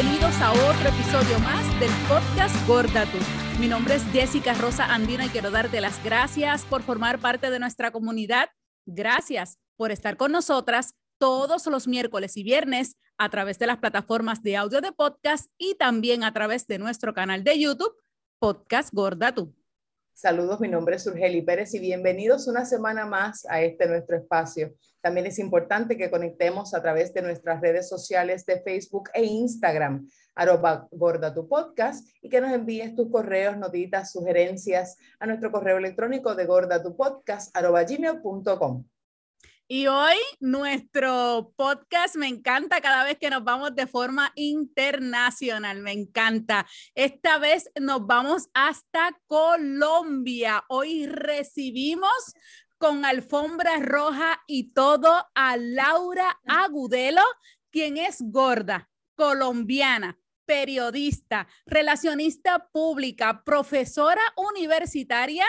bienvenidos a otro episodio más del podcast Gorda Tú. Mi nombre es Jessica Rosa Andina y quiero darte las gracias por formar parte de nuestra comunidad. Gracias por estar con nosotras todos los miércoles y viernes a través de las plataformas de audio de podcast y también a través de nuestro canal de YouTube, Podcast Gorda Tú. Saludos, mi nombre es Urgeli Pérez y bienvenidos una semana más a este nuestro espacio. También es importante que conectemos a través de nuestras redes sociales de Facebook e Instagram, arroba gorda tu podcast, y que nos envíes tus correos, notitas, sugerencias a nuestro correo electrónico de gorda tu podcast, arroba gmail.com. Y hoy nuestro podcast me encanta cada vez que nos vamos de forma internacional, me encanta. Esta vez nos vamos hasta Colombia. Hoy recibimos con alfombra roja y todo a Laura Agudelo, quien es gorda, colombiana, periodista, relacionista pública, profesora universitaria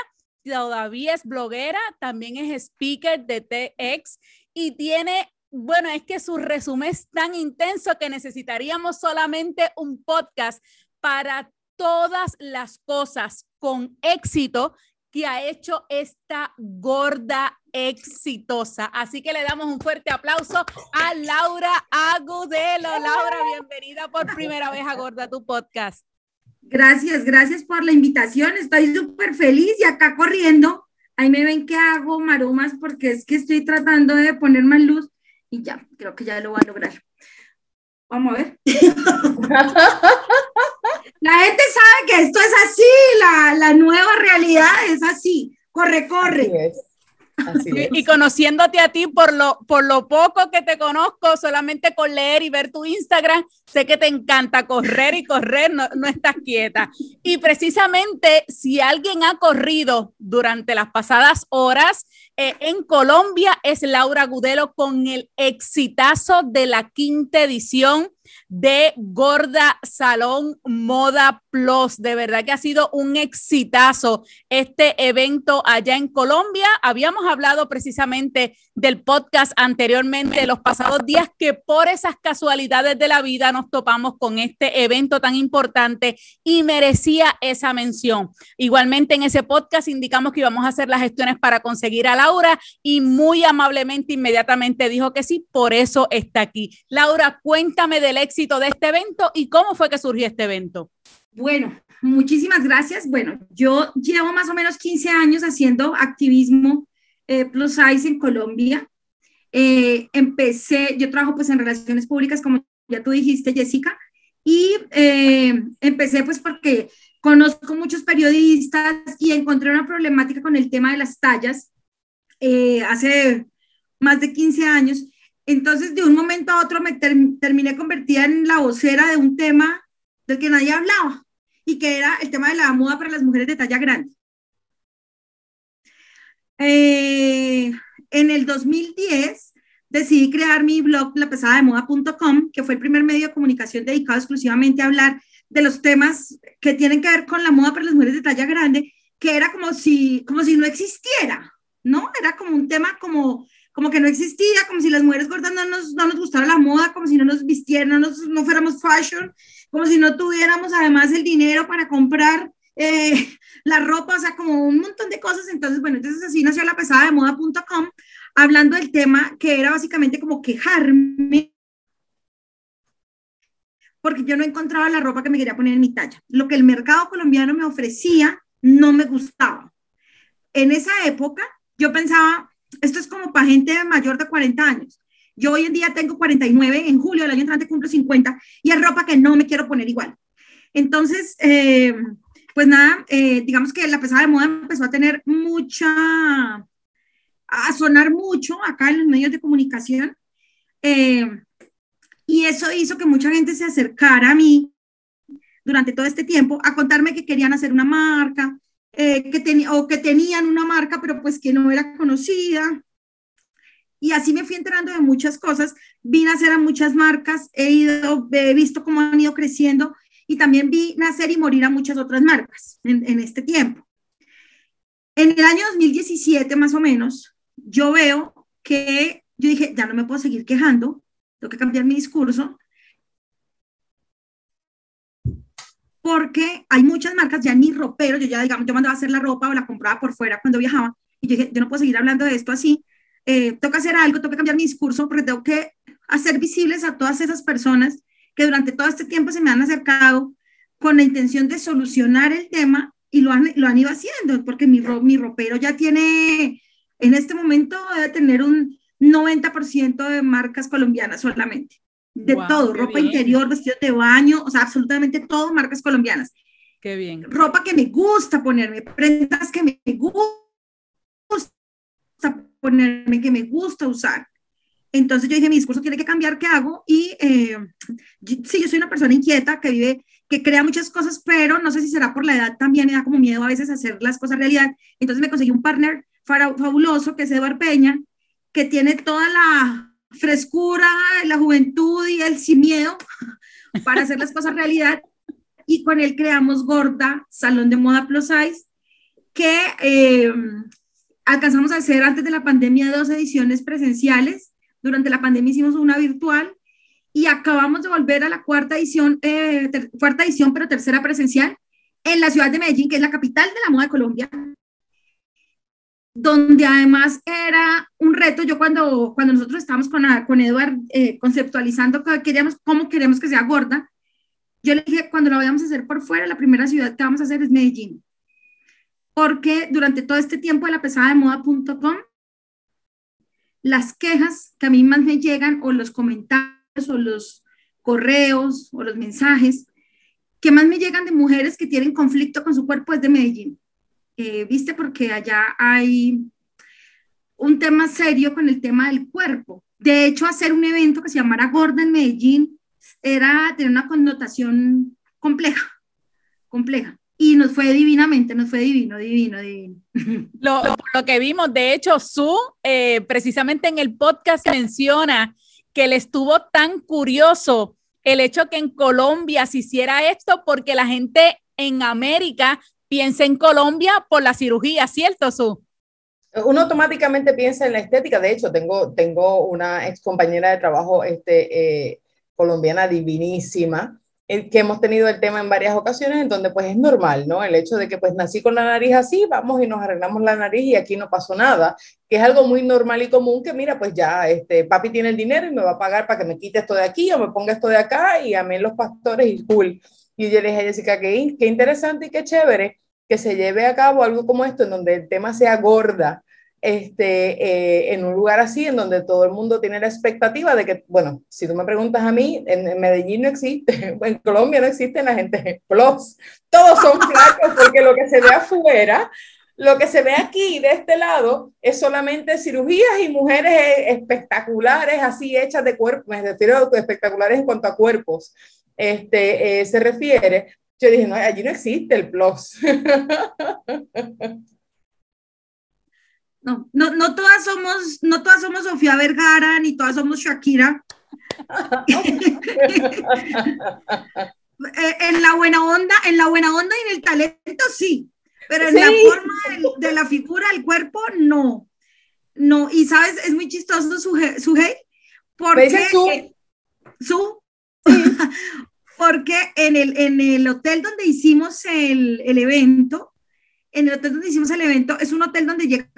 todavía es bloguera, también es speaker de TX y tiene, bueno, es que su resumen es tan intenso que necesitaríamos solamente un podcast para todas las cosas con éxito que ha hecho esta gorda exitosa. Así que le damos un fuerte aplauso a Laura Agudelo. Laura, bienvenida por primera vez a Gorda tu podcast. Gracias, gracias por la invitación. Estoy súper feliz y acá corriendo. Ahí me ven que hago maromas porque es que estoy tratando de poner más luz y ya, creo que ya lo voy a lograr. Vamos a ver. la gente sabe que esto es así, la, la nueva realidad es así. Corre, corre. Y, conociéndote a ti por lo, por lo poco que te conozco, solamente con leer y ver tu Instagram, sé que te encanta correr y correr, no, no estás quieta. Y precisamente si alguien ha corrido durante las pasadas horas, eh, en Colombia es Laura Gudelo con el exitazo de la quinta edición de Gorda Salón Moda Plus. De verdad que ha sido un exitazo este evento allá en Colombia. Habíamos hablado precisamente del podcast anteriormente, los pasados días, que por esas casualidades de la vida nos topamos con este evento tan importante y merecía esa mención. Igualmente en ese podcast indicamos que íbamos a hacer las gestiones para conseguir a Laura y muy amablemente inmediatamente dijo que sí, por eso está aquí. Laura, cuéntame del éxito de este evento y cómo fue que surgió este evento. Bueno, muchísimas gracias. Bueno, yo llevo más o menos 15 años haciendo activismo eh, plus size en Colombia. Eh, empecé, yo trabajo pues en relaciones públicas, como ya tú dijiste, Jessica, y eh, empecé pues porque conozco muchos periodistas y encontré una problemática con el tema de las tallas hace más de 15 años entonces, de un momento a otro me terminé convertida en la vocera de un tema del que nadie hablaba y que era el tema de la moda para las mujeres de talla grande. Eh, en el 2010 decidí crear mi blog lapesademoda.com, que fue el primer medio de comunicación dedicado exclusivamente a hablar de los temas que tienen que ver con la moda para las mujeres de talla grande, que era como si, como si no existiera, ¿no? Era como un tema como como que no existía, como si las mujeres gordas no nos, no nos gustara la moda, como si no nos vistieran, no, nos, no fuéramos fashion, como si no tuviéramos además el dinero para comprar eh, la ropa, o sea, como un montón de cosas. Entonces, bueno, entonces así nació la pesada de moda.com, hablando del tema que era básicamente como quejarme porque yo no encontraba la ropa que me quería poner en mi talla. Lo que el mercado colombiano me ofrecía no me gustaba. En esa época yo pensaba, esto es como para gente mayor de 40 años. Yo hoy en día tengo 49, en julio del año entrante cumplo 50 y es ropa que no me quiero poner igual. Entonces, eh, pues nada, eh, digamos que la pesada de moda empezó a tener mucha, a sonar mucho acá en los medios de comunicación. Eh, y eso hizo que mucha gente se acercara a mí durante todo este tiempo a contarme que querían hacer una marca, eh, que o que tenían una marca, pero pues que no era conocida. Y así me fui enterando de muchas cosas. Vi nacer a muchas marcas, he, ido, he visto cómo han ido creciendo y también vi nacer y morir a muchas otras marcas en, en este tiempo. En el año 2017, más o menos, yo veo que yo dije, ya no me puedo seguir quejando, tengo que cambiar mi discurso. Porque hay muchas marcas, ya ni ropero, yo ya digamos, yo mandaba a hacer la ropa o la compraba por fuera cuando viajaba, y yo dije, yo no puedo seguir hablando de esto así, eh, que hacer algo, que cambiar mi discurso, porque tengo que hacer visibles a todas esas personas que durante todo este tiempo se me han acercado con la intención de solucionar el tema y lo han, lo han ido haciendo, porque mi, mi ropero ya tiene, en este momento debe tener un 90% de marcas colombianas solamente. De todo, ropa interior, vestidos de baño, o sea, absolutamente todo marcas colombianas. Qué bien. Ropa que me gusta ponerme, prendas que me gusta ponerme, que me gusta usar. Entonces yo dije, mi discurso tiene que cambiar, ¿qué hago? Y eh, sí, yo soy una persona inquieta que vive, que crea muchas cosas, pero no sé si será por la edad también, me da como miedo a veces hacer las cosas realidad. Entonces me conseguí un partner fabuloso, que es Eduard Peña, que tiene toda la frescura, la juventud y el sin miedo para hacer las cosas realidad. Y con él creamos Gorda, Salón de Moda Plus Size, que eh, alcanzamos a hacer antes de la pandemia dos ediciones presenciales durante la pandemia hicimos una virtual y acabamos de volver a la cuarta edición, eh, cuarta edición, pero tercera presencial, en la ciudad de Medellín, que es la capital de la moda de Colombia, donde además era un reto. Yo cuando, cuando nosotros estábamos con, con Eduard eh, conceptualizando queríamos, cómo queremos que sea gorda, yo le dije, cuando lo vayamos a hacer por fuera, la primera ciudad que vamos a hacer es Medellín. Porque durante todo este tiempo de la pesada de moda.com, las quejas que a mí más me llegan o los comentarios o los correos o los mensajes que más me llegan de mujeres que tienen conflicto con su cuerpo es de Medellín. Eh, ¿Viste? Porque allá hay un tema serio con el tema del cuerpo. De hecho, hacer un evento que se llamara Gorda en Medellín era tener una connotación compleja, compleja y nos fue divinamente, nos fue divino, divino, divino. Lo, lo que vimos, de hecho, Su, eh, precisamente en el podcast menciona que le estuvo tan curioso el hecho que en Colombia se hiciera esto porque la gente en América piensa en Colombia por la cirugía, ¿cierto, Su? Uno automáticamente piensa en la estética. De hecho, tengo, tengo una ex compañera de trabajo este, eh, colombiana divinísima que hemos tenido el tema en varias ocasiones, en donde pues es normal, ¿no? El hecho de que pues nací con la nariz así, vamos y nos arreglamos la nariz y aquí no pasó nada, que es algo muy normal y común que mira, pues ya, este, papi tiene el dinero y me va a pagar para que me quite esto de aquí o me ponga esto de acá y amén los pastores y cool. Y yo le dije a Jessica, qué, qué interesante y qué chévere que se lleve a cabo algo como esto, en donde el tema sea gorda, este, eh, en un lugar así, en donde todo el mundo tiene la expectativa de que, bueno, si tú me preguntas a mí, en, Medellín no existe, en Colombia no existe la gente plus, todos son flacos porque lo que se ve afuera, lo que se ve aquí de este lado es solamente cirugías y mujeres eh, espectaculares, así hechas de cuerpo, me refiero a espectaculares en cuanto a cuerpos, este, eh, se refiere. Yo dije, no, allí no existe el plus. No, no, no todas somos, no todas somos Sofía Vergara, ni todas somos Shakira. Eh, en la buena onda, en la buena onda y en el talento sí, pero en la forma de, la figura, el cuerpo, no. No, y sabes, es muy chistoso su, su porque su, su porque en el, en el hotel donde hicimos el, el evento, en el hotel donde hicimos el evento, es un hotel donde llega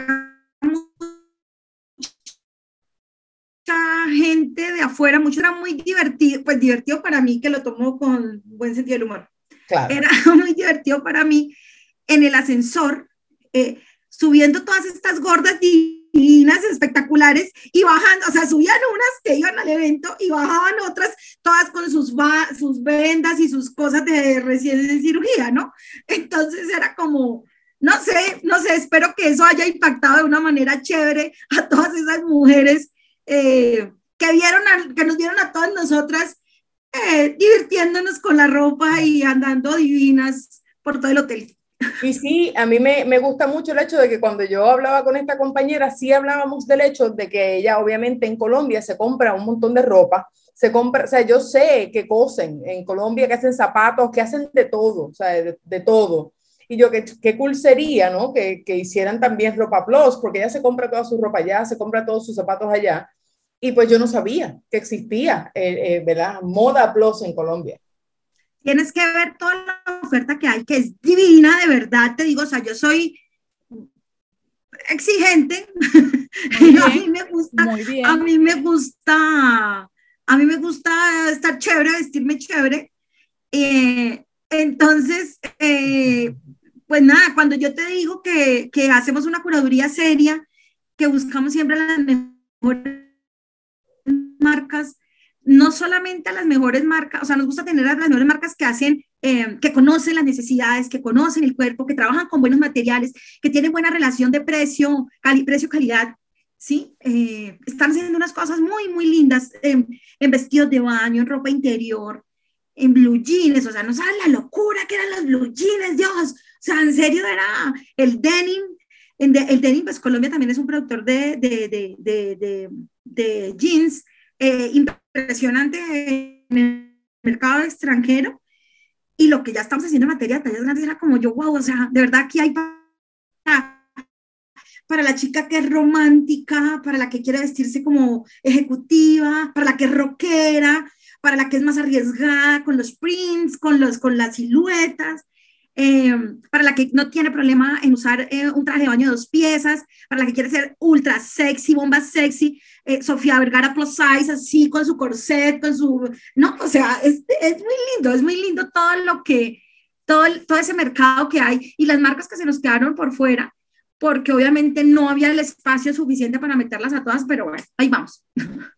gente de afuera, mucho era muy divertido, pues divertido para mí, que lo tomo con buen sentido del humor. Era muy divertido para mí en el ascensor, eh, subiendo todas estas gordas divinas, espectaculares, y bajando, o sea, subían unas que iban al evento y bajaban otras, todas con sus, sus vendas y sus cosas de recién de cirugía, ¿no? Entonces era como, no sé, no sé, espero que eso haya impactado de una manera chévere a todas esas mujeres eh, que, vieron que nos vieron a todas nosotras eh, divirtiéndonos con la ropa y andando divinas por todo el hotel. Y sí, a mí me, me, gusta mucho el hecho de que cuando yo hablaba con esta compañera, sí hablábamos del hecho de que ella obviamente en Colombia se compra un montón de ropa, se compra, o sea, yo sé que cosen en Colombia, que hacen zapatos, que hacen de todo, o sea, de, de todo. Y yo, qué, qué cool sería, ¿no? Que, que, hicieran también ropa plus, porque ella se compra toda su ropa allá, se compra todos sus zapatos allá. Y pues yo no sabía que existía, eh, eh, ¿verdad? Moda plus en Colombia. Tienes que ver toda la oferta que hay, que es divina, de verdad, te digo, o sea, yo soy exigente, a mí me gusta, a mí me gusta, a mí me gusta estar chévere, vestirme chévere, eh, entonces, eh, pues nada, cuando yo te digo que, que hacemos una curaduría seria, que buscamos siempre las mejores marcas, no solamente las mejores marcas, o sea, nos gusta tener las mejores marcas que hacen, eh, que conocen las necesidades, que conocen el cuerpo, que trabajan con buenos materiales, que tienen buena relación de precio, precio-calidad, ¿sí? Eh, están haciendo unas cosas muy, muy lindas en vestidos de baño, en ropa interior, en blue jeans, o sea, no saben la locura que eran los blue jeans, Dios, o sea, en serio era el denim, el denim, pues Colombia también es un productor de, de, de, de jeans, eh, impresionante en el mercado extranjero y lo que ya estamos haciendo en materia de tallas grandes era como yo, wow, o sea, de verdad aquí hay para, para la chica que es romántica, para la que quiere vestirse como ejecutiva, para la que es rockera, para la que es más arriesgada con los prints, con, los, con las siluetas, eh, para la que no tiene problema en usar eh, un traje de baño de dos piezas, para la que quiere ser ultra sexy, bomba sexy, eh, Sofía Vergara plus size, así con su corset, con su, no, o sea, es, es muy lindo, es muy lindo todo lo que, todo, todo ese mercado que hay y las marcas que se nos quedaron por fuera, porque obviamente no había el espacio suficiente para meterlas a todas, pero bueno, ahí vamos.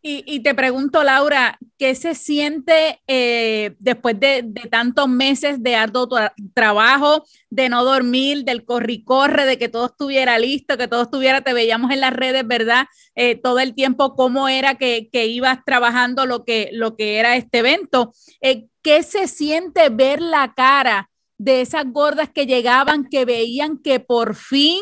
Y, te pregunto, Laura, ¿qué se siente eh, después de, tantos meses de arduo trabajo, de no dormir, del corri-corre, de que todo estuviera listo, que todo estuviera, te veíamos en las redes, ¿verdad? Eh, todo el tiempo, cómo era que, ibas trabajando lo que, lo que era este evento. Eh, ¿Qué se siente ver la cara de esas gordas que llegaban, que veían que por fin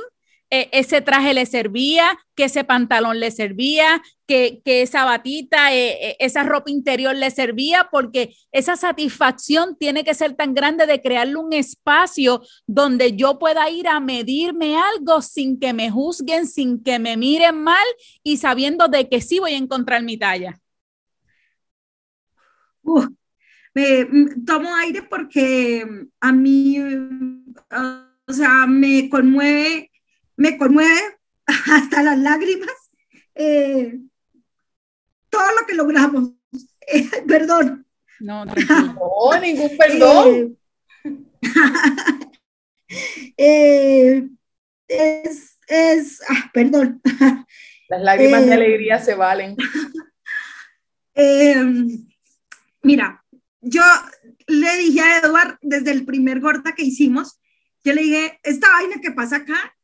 e, ese traje le servía, que ese pantalón le servía, que, esa batita, e, e, esa ropa interior le servía, porque esa satisfacción tiene que ser tan grande de crearle un espacio donde yo pueda ir a medirme algo sin que me juzguen, sin que me miren mal y sabiendo de que sí voy a encontrar mi talla. tomo aire porque a mí, o sea, me conmueve me conmueve hasta las lágrimas eh, todo lo que logramos. Eh, perdón. No, no, ningún perdón. Eh, es, es ah, perdón. Las lágrimas de alegría se valen. mira, yo le dije a Eduard desde el primer gorda que hicimos, yo le dije, esta vaina que pasa acá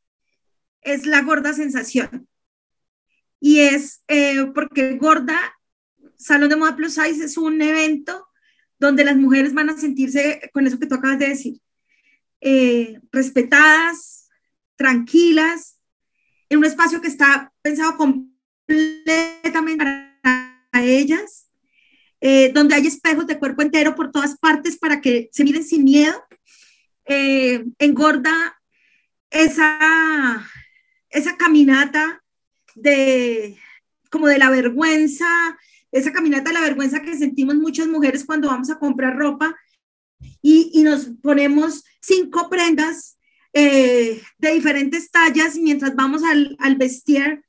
es la gorda sensación. Y es eh, porque Gorda, Salón de Moda Plus Size es un evento donde las mujeres van a sentirse, con eso que tú acabas de decir, eh, respetadas, tranquilas, en un espacio que está pensado completamente para ellas, eh, donde hay espejos de cuerpo entero por todas partes para que se miren sin miedo. engorda esa, esa caminata de como de la vergüenza, esa caminata de la vergüenza que sentimos muchas mujeres cuando vamos a comprar ropa y, nos ponemos cinco prendas eh, de diferentes tallas mientras vamos al, al vestir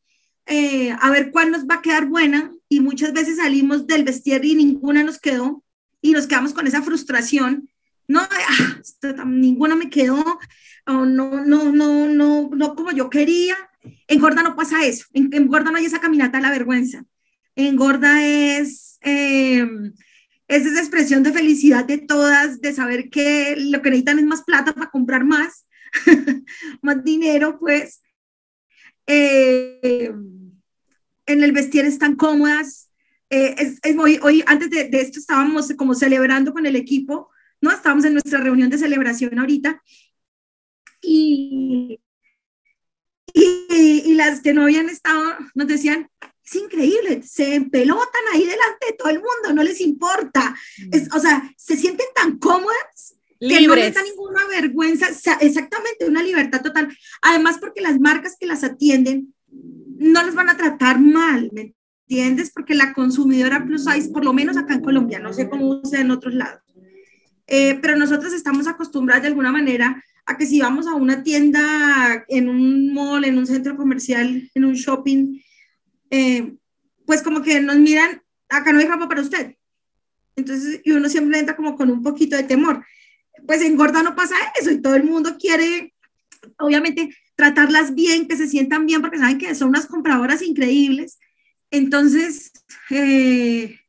eh, a ver cuál nos va a quedar buena y muchas veces salimos del vestir y ninguna nos quedó y nos quedamos con esa frustración. No, ah, ninguna me quedó, no, no, no, no, no como yo quería. En Gorda no pasa eso, en, Gorda no hay esa caminata de la vergüenza. En Gorda es, eh, es esa expresión de felicidad de todas, de saber que lo que necesitan es más plata para comprar más, más dinero, pues. Eh, en el vestir están cómodas. Eh, es, muy, hoy, antes de, esto, estábamos como celebrando con el equipo, ¿no? Estábamos en nuestra reunión de celebración ahorita y, y, las que no habían estado nos decían, es increíble, se empelotan ahí delante de todo el mundo, no les importa. Mm. o sea, se sienten tan cómodas que no les da ninguna vergüenza, exactamente, una libertad total. Además, porque las marcas que las atienden no les van a tratar mal, ¿me entiendes? Porque la consumidora plus size, por lo menos acá en Colombia, no sé cómo sea en otros lados, Eh, pero nosotros estamos acostumbrados de alguna manera a que si vamos a una tienda, en un mall, en un centro comercial, en un shopping, eh, pues como que nos miran, acá no hay ropa para usted. Entonces, y uno siempre entra como con un poquito de temor. Pues en Gorda no pasa eso y todo el mundo quiere, obviamente, tratarlas bien, que se sientan bien, porque saben que son unas compradoras increíbles. Entonces, eh,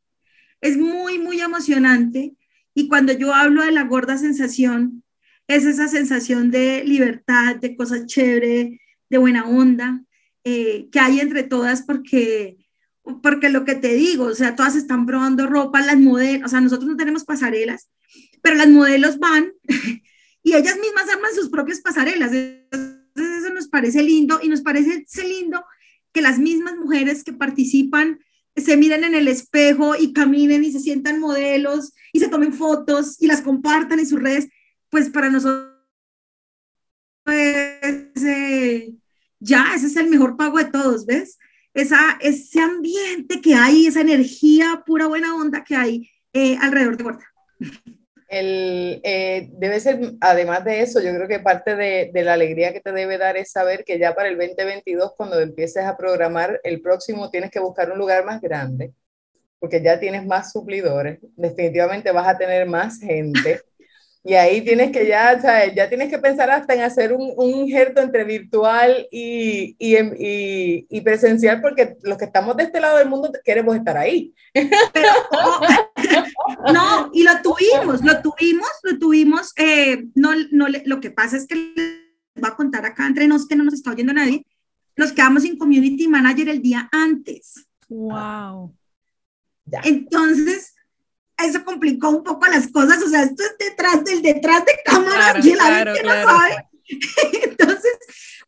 es muy, muy emocionante. Y cuando yo hablo de la gorda sensación, es esa sensación de libertad, de cosas chévere, de buena onda, eh, que hay entre todas, porque, porque lo que te digo, o sea, todas están probando ropa, las modelos, o sea, nosotros no tenemos pasarelas, pero las modelos van y ellas mismas arman sus propias pasarelas. Entonces, eso nos parece lindo y nos parece lindo que las mismas mujeres que participan se miren en el espejo y caminen y se sientan modelos y se tomen fotos y las compartan en sus redes pues para nosotros ya, ese es el mejor pago de todos, ¿ves? Esa, ese ambiente que hay, esa energía pura buena onda que hay eh, alrededor de Gorda. El, eh, debe ser, además de eso, yo creo que parte de, de, la alegría que te debe dar es saber que ya para el 2022, cuando empieces a programar el próximo, tienes que buscar un lugar más grande, porque ya tienes más suplidores, definitivamente vas a tener más gente. Y ahí tienes que ya, ¿sabes? Ya tienes que pensar hasta en hacer un, un injerto entre virtual y, y, y, y, presencial, porque los que estamos de este lado del mundo queremos estar ahí. no, y lo tuvimos, lo tuvimos, lo tuvimos. Eh, no, no, lo que pasa es que les voy a contar acá entre nos que no nos está oyendo nadie. Nos quedamos sin community manager el día antes. Wow. Entonces, eso complicó un poco las cosas, o sea, esto es detrás del detrás de cámara y la gente no sabe. Entonces,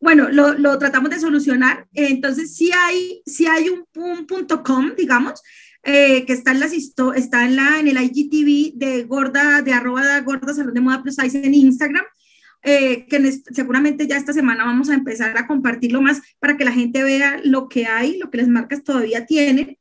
bueno, lo, lo, tratamos de solucionar. Entonces, sí hay, sí hay un, un punto com, digamos, eh, que está en, las está en, la, en el IGTV de Gorda, de arroba Gorda Salón de Moda Plus Size en Instagram. Eh, que seguramente ya esta semana vamos a empezar a compartirlo más para que la gente vea lo que hay, lo que las marcas todavía tienen.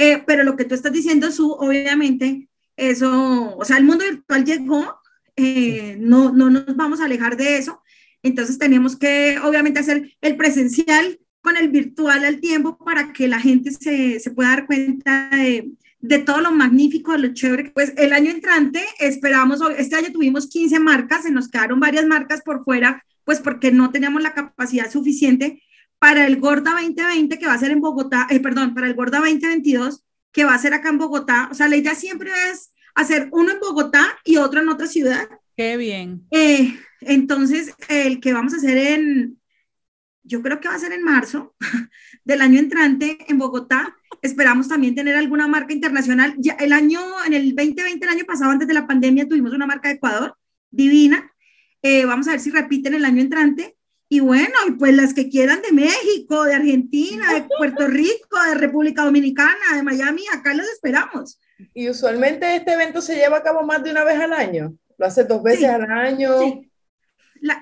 Eh, pero lo que tú estás diciendo, Su, obviamente, eso, o sea, el mundo virtual llegó, eh, no, no nos vamos a alejar de eso, entonces tenemos que, obviamente, hacer el presencial con el virtual al tiempo para que la gente se, se pueda dar cuenta de, de, todo lo magnífico, de lo chévere. Pues el año entrante esperamos, este año tuvimos 15 marcas, se nos quedaron varias marcas por fuera, pues porque no teníamos la capacidad suficiente, para el Gorda 2020 que va a ser en Bogotá, eh, perdón, para el Gorda 2022 que va a ser acá en Bogotá. O sea, la idea siempre es hacer uno en Bogotá y otro en otra ciudad. Qué bien. Eh, entonces, el que vamos a hacer en, yo creo que va a ser en marzo del año entrante en Bogotá. Esperamos también tener alguna marca internacional. Ya el año, en el 2020, el año pasado, antes de la pandemia, tuvimos una marca de Ecuador, divina. Eh, vamos a ver si repiten el año entrante. Y bueno, y pues las que quieran de México, de Argentina, de Puerto Rico, de República Dominicana, de Miami, acá los esperamos. Y usualmente este evento se lleva a cabo más de una vez al año. Lo hace dos veces al año. Sí.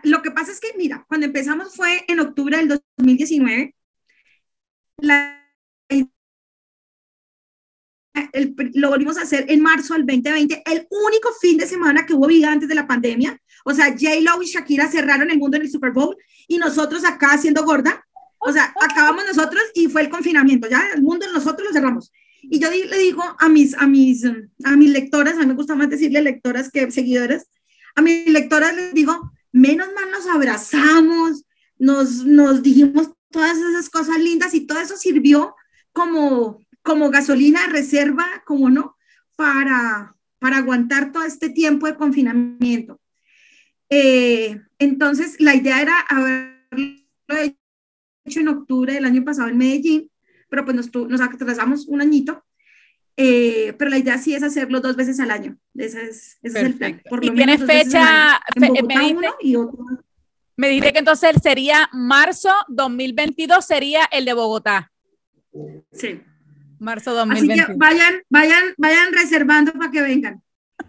lo que pasa es que, mira, cuando empezamos fue en octubre del 2019. La, el, lo volvimos a hacer en marzo del 2020, el único fin de semana que hubo vida antes de la pandemia. O sea, J-Lo y Shakira cerraron el mundo en el Super Bowl y nosotros acá haciendo gorda. O sea, acabamos nosotros y fue el confinamiento. Ya el mundo nosotros lo cerramos. Y yo le digo a mis, a mis, a mis lectoras, a mí me gusta más decirle lectoras que seguidoras, a mis lectoras les digo, menos mal nos abrazamos, nos, nos dijimos todas esas cosas lindas y todo eso sirvió como, como gasolina reserva, como no, para, para aguantar todo este tiempo de confinamiento. Eh, entonces, la idea era haberlo hecho en octubre del año pasado en Medellín, pero pues nos, nos atrasamos un añito. Eh, pero la idea sí es hacerlo dos veces al año. Ese es, ese es el plan. Por ¿Y tiene fecha? me, dice, y otro. me dice que entonces sería marzo 2022, sería el de Bogotá. Sí. Marzo 2022. Así que vayan, vayan, vayan reservando para que vengan.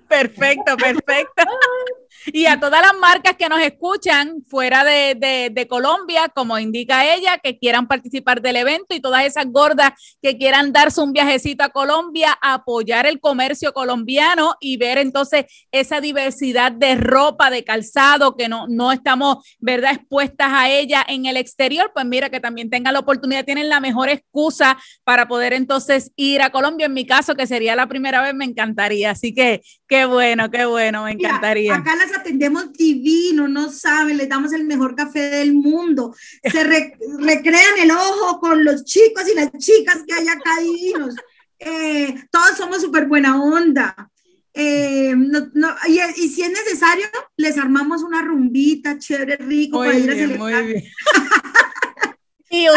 Perfecto, perfecto. Y a todas las marcas que nos escuchan fuera de, de, Colombia, como indica ella, que quieran participar del evento y todas esas gordas que quieran darse un viajecito a Colombia, apoyar el comercio colombiano y ver entonces esa diversidad de ropa, de calzado, que no, no estamos, ¿verdad?, expuestas a ella en el exterior, pues mira, que también tengan la oportunidad, tienen la mejor excusa para poder entonces ir a Colombia. En mi caso, que sería la primera vez, me encantaría. Así que qué bueno, qué bueno, me encantaría. acá las atendemos divino, no saben, les damos el mejor café del mundo. Se recrean el ojo con los chicos y las chicas que hay acá divinos. Eh, todos somos súper buena onda. Eh, y, si es necesario, les armamos una rumbita chévere, rico para ir a celebrar. Y,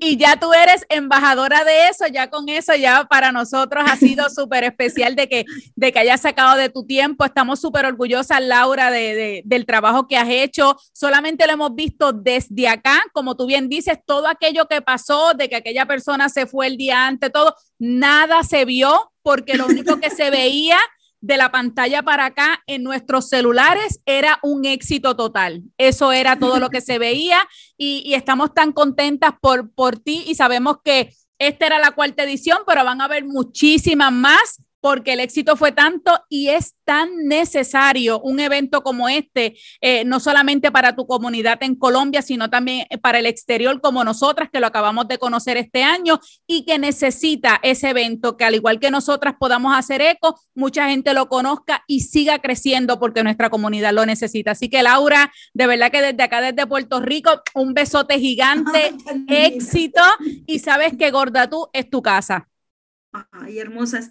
y, ya tú eres embajadora de eso, ya con eso, ya para nosotros ha sido súper especial de que, de que hayas sacado de tu tiempo. Estamos súper orgullosas, Laura, de, del trabajo que has hecho. Solamente lo hemos visto desde acá, como tú bien dices, todo aquello que pasó, de que aquella persona se fue el día antes, todo, nada se vio porque lo único que se veía de la pantalla para acá en nuestros celulares era un éxito total. Eso era todo lo que se veía y, estamos tan contentas por, por ti y sabemos que esta era la cuarta edición, pero van a haber muchísimas más porque el éxito fue tanto y es tan necesario un evento como este, eh, no solamente para tu comunidad en Colombia, sino también para el exterior como nosotras, que lo acabamos de conocer este año y que necesita ese evento, que al igual que nosotras podamos hacer eco, mucha gente lo conozca y siga creciendo porque nuestra comunidad lo necesita. Así que Laura, de verdad que desde acá, desde Puerto Rico, un besote gigante, éxito y sabes que Gorda tú es tu casa. Ay, hermosas.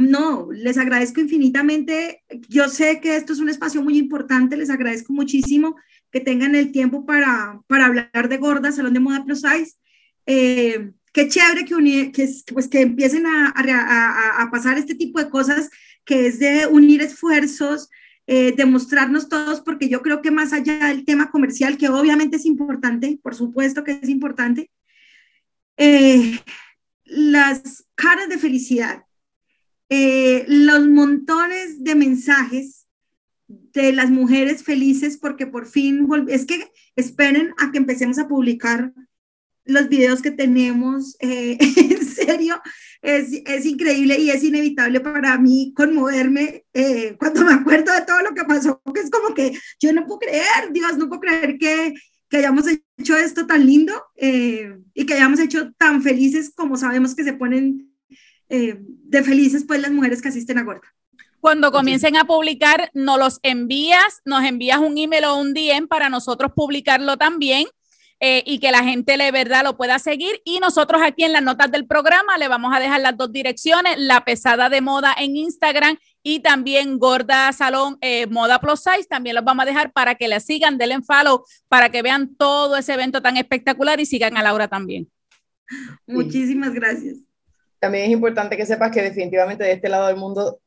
No, les agradezco infinitamente. Yo sé que esto es un espacio muy importante, les agradezco muchísimo que tengan el tiempo para, para hablar de Gorda, Salón de Moda Plus Size. Eh, qué chévere que, que, pues, que empiecen a, a, a, pasar este tipo de cosas, que es de unir esfuerzos, eh, demostrarnos todos, porque yo creo que más allá del tema comercial, que obviamente es importante, por supuesto que es importante, eh, las caras de felicidad eh, los montones de mensajes de las mujeres felices porque por fin, es que esperen a que empecemos a publicar los videos que tenemos, eh, en serio, es, es, increíble y es inevitable para mí conmoverme eh, cuando me acuerdo de todo lo que pasó, que es como que yo no puedo creer, Dios, no puedo creer que, que hayamos hecho esto tan lindo y que hayamos hecho tan felices como sabemos que se ponen eh, de felices pues las mujeres que asisten a Gorda. Cuando comiencen a publicar, nos los envías, nos envías un email o un DM para nosotros publicarlo también. Eh, y que la gente de verdad lo pueda seguir. Y nosotros aquí en las notas del programa le vamos a dejar las dos direcciones, la pesada de moda en Instagram y también Gorda Salón eh, Moda Plus Size. También los vamos a dejar para que la sigan, denle follow, para que vean todo ese evento tan espectacular y sigan a Laura también. Muchísimas gracias también es importante que sepas que definitivamente de este lado del mundo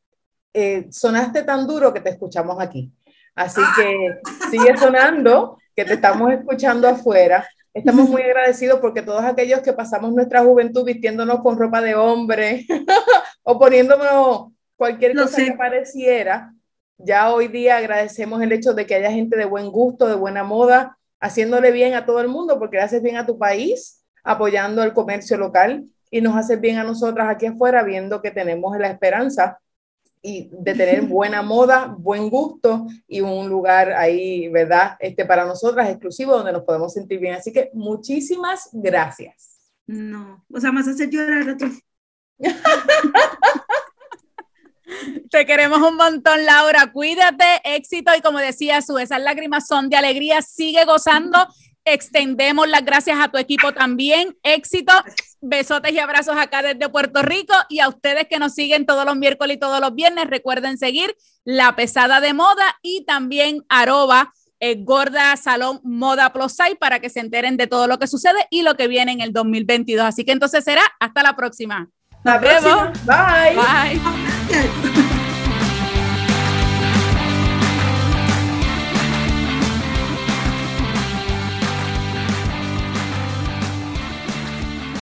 eh, sonaste tan duro que te escuchamos aquí. Así que sigue sonando, que te estamos escuchando afuera. Estamos muy agradecidos porque todos aquellos que pasamos nuestra juventud vistiéndonos con ropa de hombre o poniéndonos cualquier cosa que pareciera, ya hoy día agradecemos el hecho de que haya gente de buen gusto, de buena moda, haciéndole bien a todo el mundo porque le haces bien a tu país, apoyando el comercio local y nos hace bien a nosotras aquí afuera viendo que tenemos la esperanza y de tener buena moda, buen gusto y un lugar ahí, ¿verdad? Este, para nosotras exclusivo donde nos podemos sentir bien. Así que muchísimas gracias. No, o sea, más hacer llorar a Te queremos un montón, Laura. Cuídate, éxito y como decía, su esas lágrimas son de alegría. Sigue gozando. Extendemos las gracias a tu equipo también. Éxito Besotes y abrazos acá desde Puerto Rico y a ustedes que nos siguen todos los miércoles y todos los viernes, recuerden seguir La Pesada de Moda y también arroba eh, Gorda Salón Moda Plus para que se enteren de todo lo que sucede y lo que viene en el 2022. Así que entonces será hasta la próxima. Nos Bye. Bye.